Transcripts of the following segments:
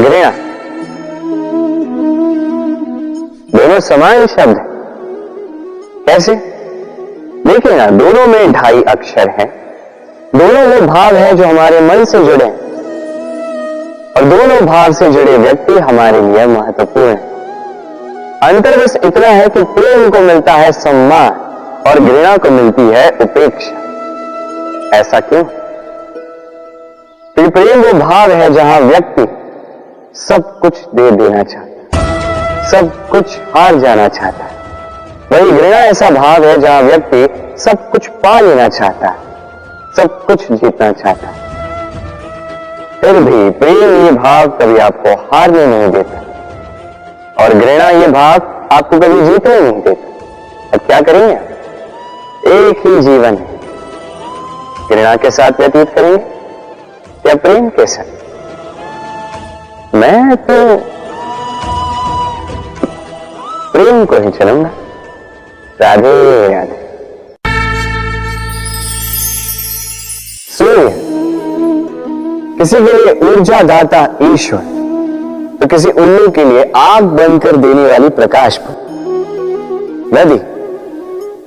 घृणा दोनों समान शब्द। कैसे? देखिए ना, दोनों में ढाई अक्षर हैं। दोनों में भाव है जो हमारे मन से जुड़े हैं। और दोनों भाव से जुड़े व्यक्ति हमारे लिए महत्वपूर्ण है। अंतर बस इतना है कि प्रेम को मिलता है सम्मान और घृणा को मिलती है उपेक्षा। ऐसा क्यों? प्रेम वो भाव है जहाँ व्यक्ति सब कुछ दे देना चाहता है। सब कुछ हार जाना चाहता है। वही घृणा ऐसा भाव है जहाँ व्यक्ति सब कुछ पा लेना चाहता है, सब कुछ जीतना चाहता है। फिर भी प्रेम ये भाव कभी आपको हारने नहीं देता और घृणा ये भाव आपको कभी जीतने नहीं देता। अब क्या करेंगे? एक ही जीवन है। घृणा के साथ व्यतीत करेंगे या प्रेम के साथ? मैं तो प्रेम को ही चलूँगा। राधे राधे। सूर्य किसी के लिए ऊर्जा दाता ईश्वर तो किसी उल्लू के लिए आग बनकर देने वाली प्रकाश नदी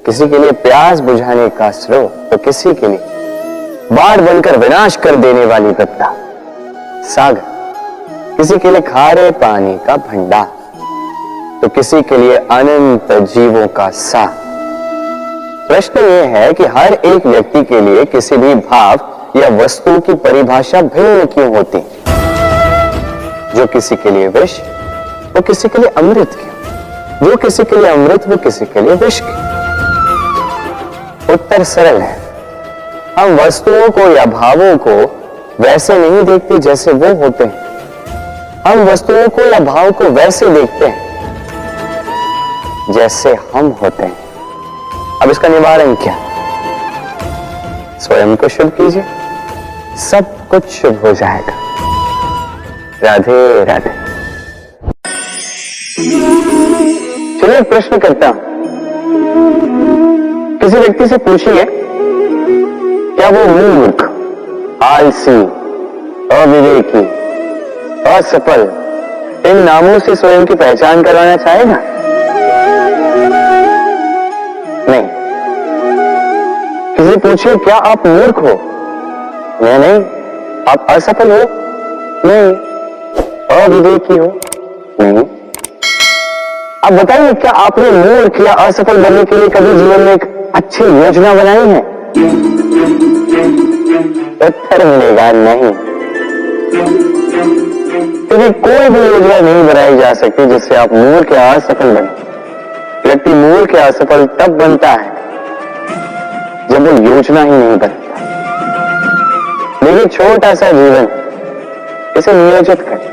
किसी के लिए प्यास बुझाने का स्रोत तो किसी के लिए बाढ़ बनकर विनाश कर देने वाली विपदा सागर। किसी के लिए खारे पानी का भंडार तो किसी के लिए अनंत जीवों का सा प्रश्न यह है कि हर एक व्यक्ति के लिए किसी भी भाव या वस्तु की परिभाषा भिन्न क्यों होती? जो किसी के लिए विष, वो किसी के लिए अमृत क्यों जो किसी के लिए अमृत, वो किसी के लिए विष क्यों उत्तर सरल है। हम वस्तुओं को या भावों को वैसे नहीं देखते जैसे वो होते हैं। हम वस्तुओं को या भाव को वैसे देखते हैं, जैसे हम होते हैं। अब इसका निवारण क्या? स्वयं को शुभ कीजिए, सब कुछ शुभ हो जाएगा। राधे राधे। चलिए प्रश्न करता हूँ। किसी व्यक्ति से पूछिए, क्या वो मूर्ख, आलसी, अविवेकी असफल इन नामों से स्वयं की पहचान करवाना चाहेगा नहीं। किसी पूछे क्या आप मूर्ख हो? नहीं नहीं। आप असफल हो? नहीं। अविवेकी हो? नहीं। अब बताइए, क्या आपने मूर्ख या असफल बनने के लिए कभी जीवन में एक अच्छी योजना बनाई है? उत्तर मिलेगा नहीं। क्योंकि कोई भी योजना नहीं बनाई जा सकती जिससे आप मूर्ख या असफल बने। व्यक्ति मूर्ख या असफल तब बनता है जब वो योजना ही नहीं बनता। देखिए छोटा सा जीवन इसे नियोजित करें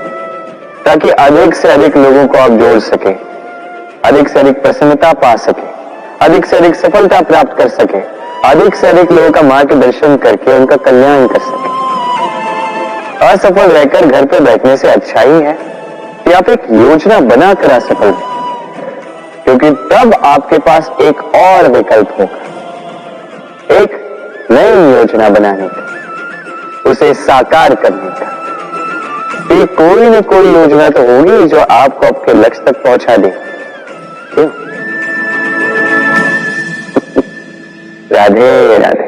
ताकि अधिक से अधिक लोगों को आप जोड़ सके, अधिक से अधिक प्रसन्नता पा सके, अधिक से अधिक सफलता प्राप्त कर सके, अधिक से अधिक लोगों का मार्गदर्शन करके उनका कल्याण कर सके। असफल रहकर घर पर बैठने से अच्छा ही है कि आप एक योजना बनाकर असफल क्योंकि तब आपके पास एक और विकल्प होगा। एक नई योजना बनाने का, उसे साकार करने का। ये कोई ना कोई योजना तो होगी जो आपको आपके लक्ष्य तक पहुँचा दे। राधे राधे।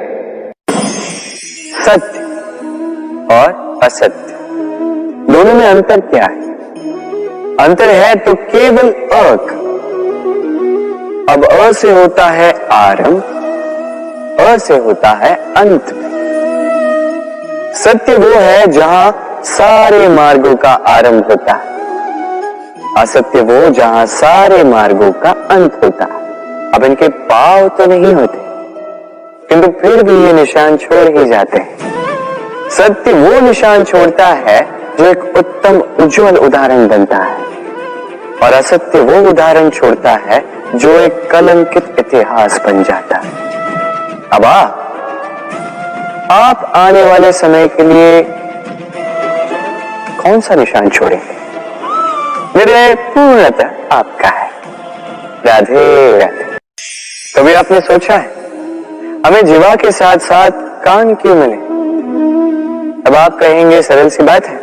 सत्य। और? असत्य। दोनों में अंतर क्या है? अंतर है तो केवल अक अब अ से होता है आरंभ, अ से होता है अंत। सत्य वो है जहाँ सारे मार्गों का आरंभ होता है। असत्य वो जहाँ सारे मार्गों का अंत होता है। अब इनके पाव तो नहीं होते, किंतु फिर भी ये निशान छोड़ ही जाते हैं। सत्य वो निशान छोड़ता है जो एक उत्तम उज्जवल उदाहरण बनता है। और असत्य वो उदाहरण छोड़ता है जो एक कलंकित इतिहास बन जाता है। अब आप आप आने वाले समय के लिए कौन सा निशान छोड़ेंगे? निर्णय पूर्णतः आपका है। राधे राधे कभी आपने सोचा है? हमें जीवा के साथ साथ कान क्यों मिले? अब आप कहेंगे, सरल सी बात है,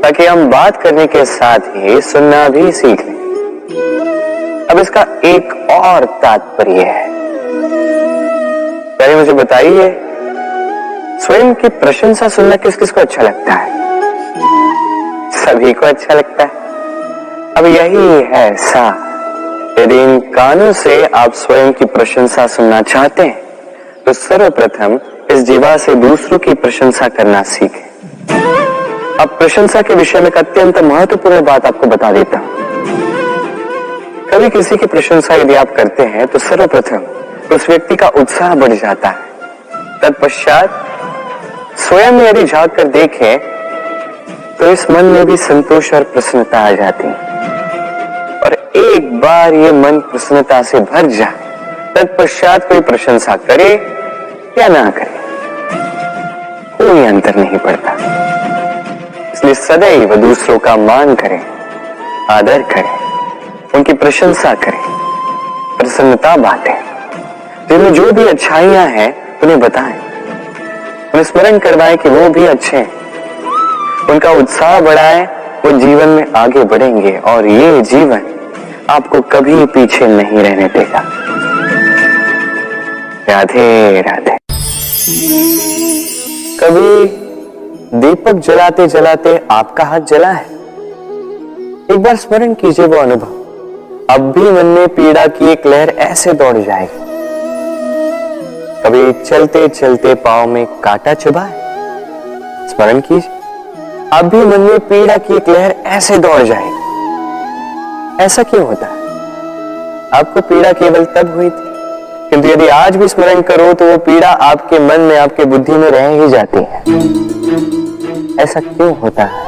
ताकि हम बात करने के साथ ही सुनना भी सीख लें। अब इसका एक और तात्पर्य है। पहले मुझे बताइए, स्वयं की प्रशंसा सुनना किस किस को अच्छा लगता है? सभी को अच्छा लगता है। अब यही है सा यदि इन कानों से आप स्वयं की प्रशंसा सुनना चाहते हैं तो सर्वप्रथम इस जीवा से दूसरों की प्रशंसा करना सीखें। अब प्रशंसा के विषय में अत्यंत महत्वपूर्ण बात आपको बता देता हूँ। कभी किसी की प्रशंसा यदि आप करते हैं तो सर्वप्रथम उस व्यक्ति का उत्साह बढ़ जाता है। तत्पश्चात स्वयं में यदि झाँक कर देखें तो इस मन में भी संतोष और प्रसन्नता आ जाती है। और एक बार ये मन प्रसन्नता से भर जाए, तत्पश्चात कोई प्रशंसा करे या ना करे? कोई अंतर नहीं पड़ता। इसलिए सदैव दूसरों का मान करें, आदर करें, उनकी प्रशंसा करें, प्रसन्नता बांटें। जिनमें जो भी अच्छाइयाँ हैं, उन्हें बताएँ। उन्हें स्मरण करवाएँ कि वो भी अच्छे हैं। उनका उत्साह बढ़ाएँ, वो जीवन में आगे बढ़ेंगे और ये जीवन आपको कभी पीछे नहीं रहने देगा। राधे राधे। कभी दीपक जलाते जलाते आपका हाथ जला है? एक बार स्मरण कीजिए वो अनुभव। अब भी मन में पीड़ा की एक लहर ऐसे दौड़ जाएगी। कभी चलते चलते पाव में कांटा चुभा है स्मरण कीजिए। अब भी मन में पीड़ा की एक लहर ऐसे दौड़ जाएगी। ऐसा क्यों होता? है आपको पीड़ा केवल तब हुई थी किंतु यदि आज भी स्मरण करो तो वो पीड़ा आपके मन में, आपके बुद्धि में रह ही जाती है। ऐसा क्यों होता है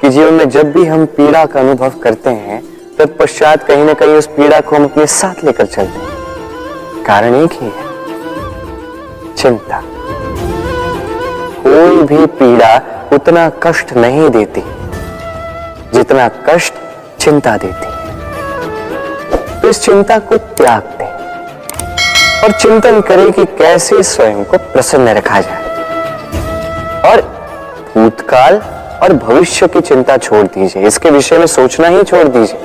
कि जीवन में जब भी हम पीड़ा का अनुभव करते हैं, तत्पश्चात कहीं ना कहीं उस पीड़ा को हम अपने साथ लेकर चलते हैं। कारण एक ही है, चिंता। कोई भी पीड़ा उतना कष्ट नहीं देती, जितना कष्ट चिंता देती है। तो इस चिंता को त्याग और चिंतन करें कि कैसे स्वयं को प्रसन्न रखा जाए। और भूतकाल और भविष्य की चिंता छोड़ दीजिए। इसके विषय में सोचना ही छोड़ दीजिए।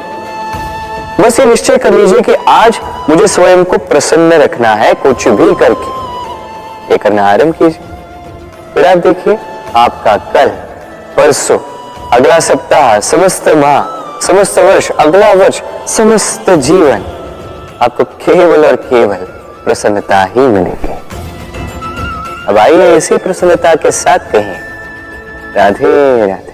बस ये निश्चय कर लीजिए कि आज मुझे स्वयं को प्रसन्न रखना है, कुछ भी करके। ये करना आरंभ कीजिए। फिर आप देखिए, आपका कल, परसों, अगला सप्ताह, समस्त माह, समस्त वर्ष, अगला वर्ष, समस्त जीवन, आपको केवल और केवल प्रसन्नता ही मिलेगी। अब आइए इसी प्रसन्नता के साथ कहें राधे राधे।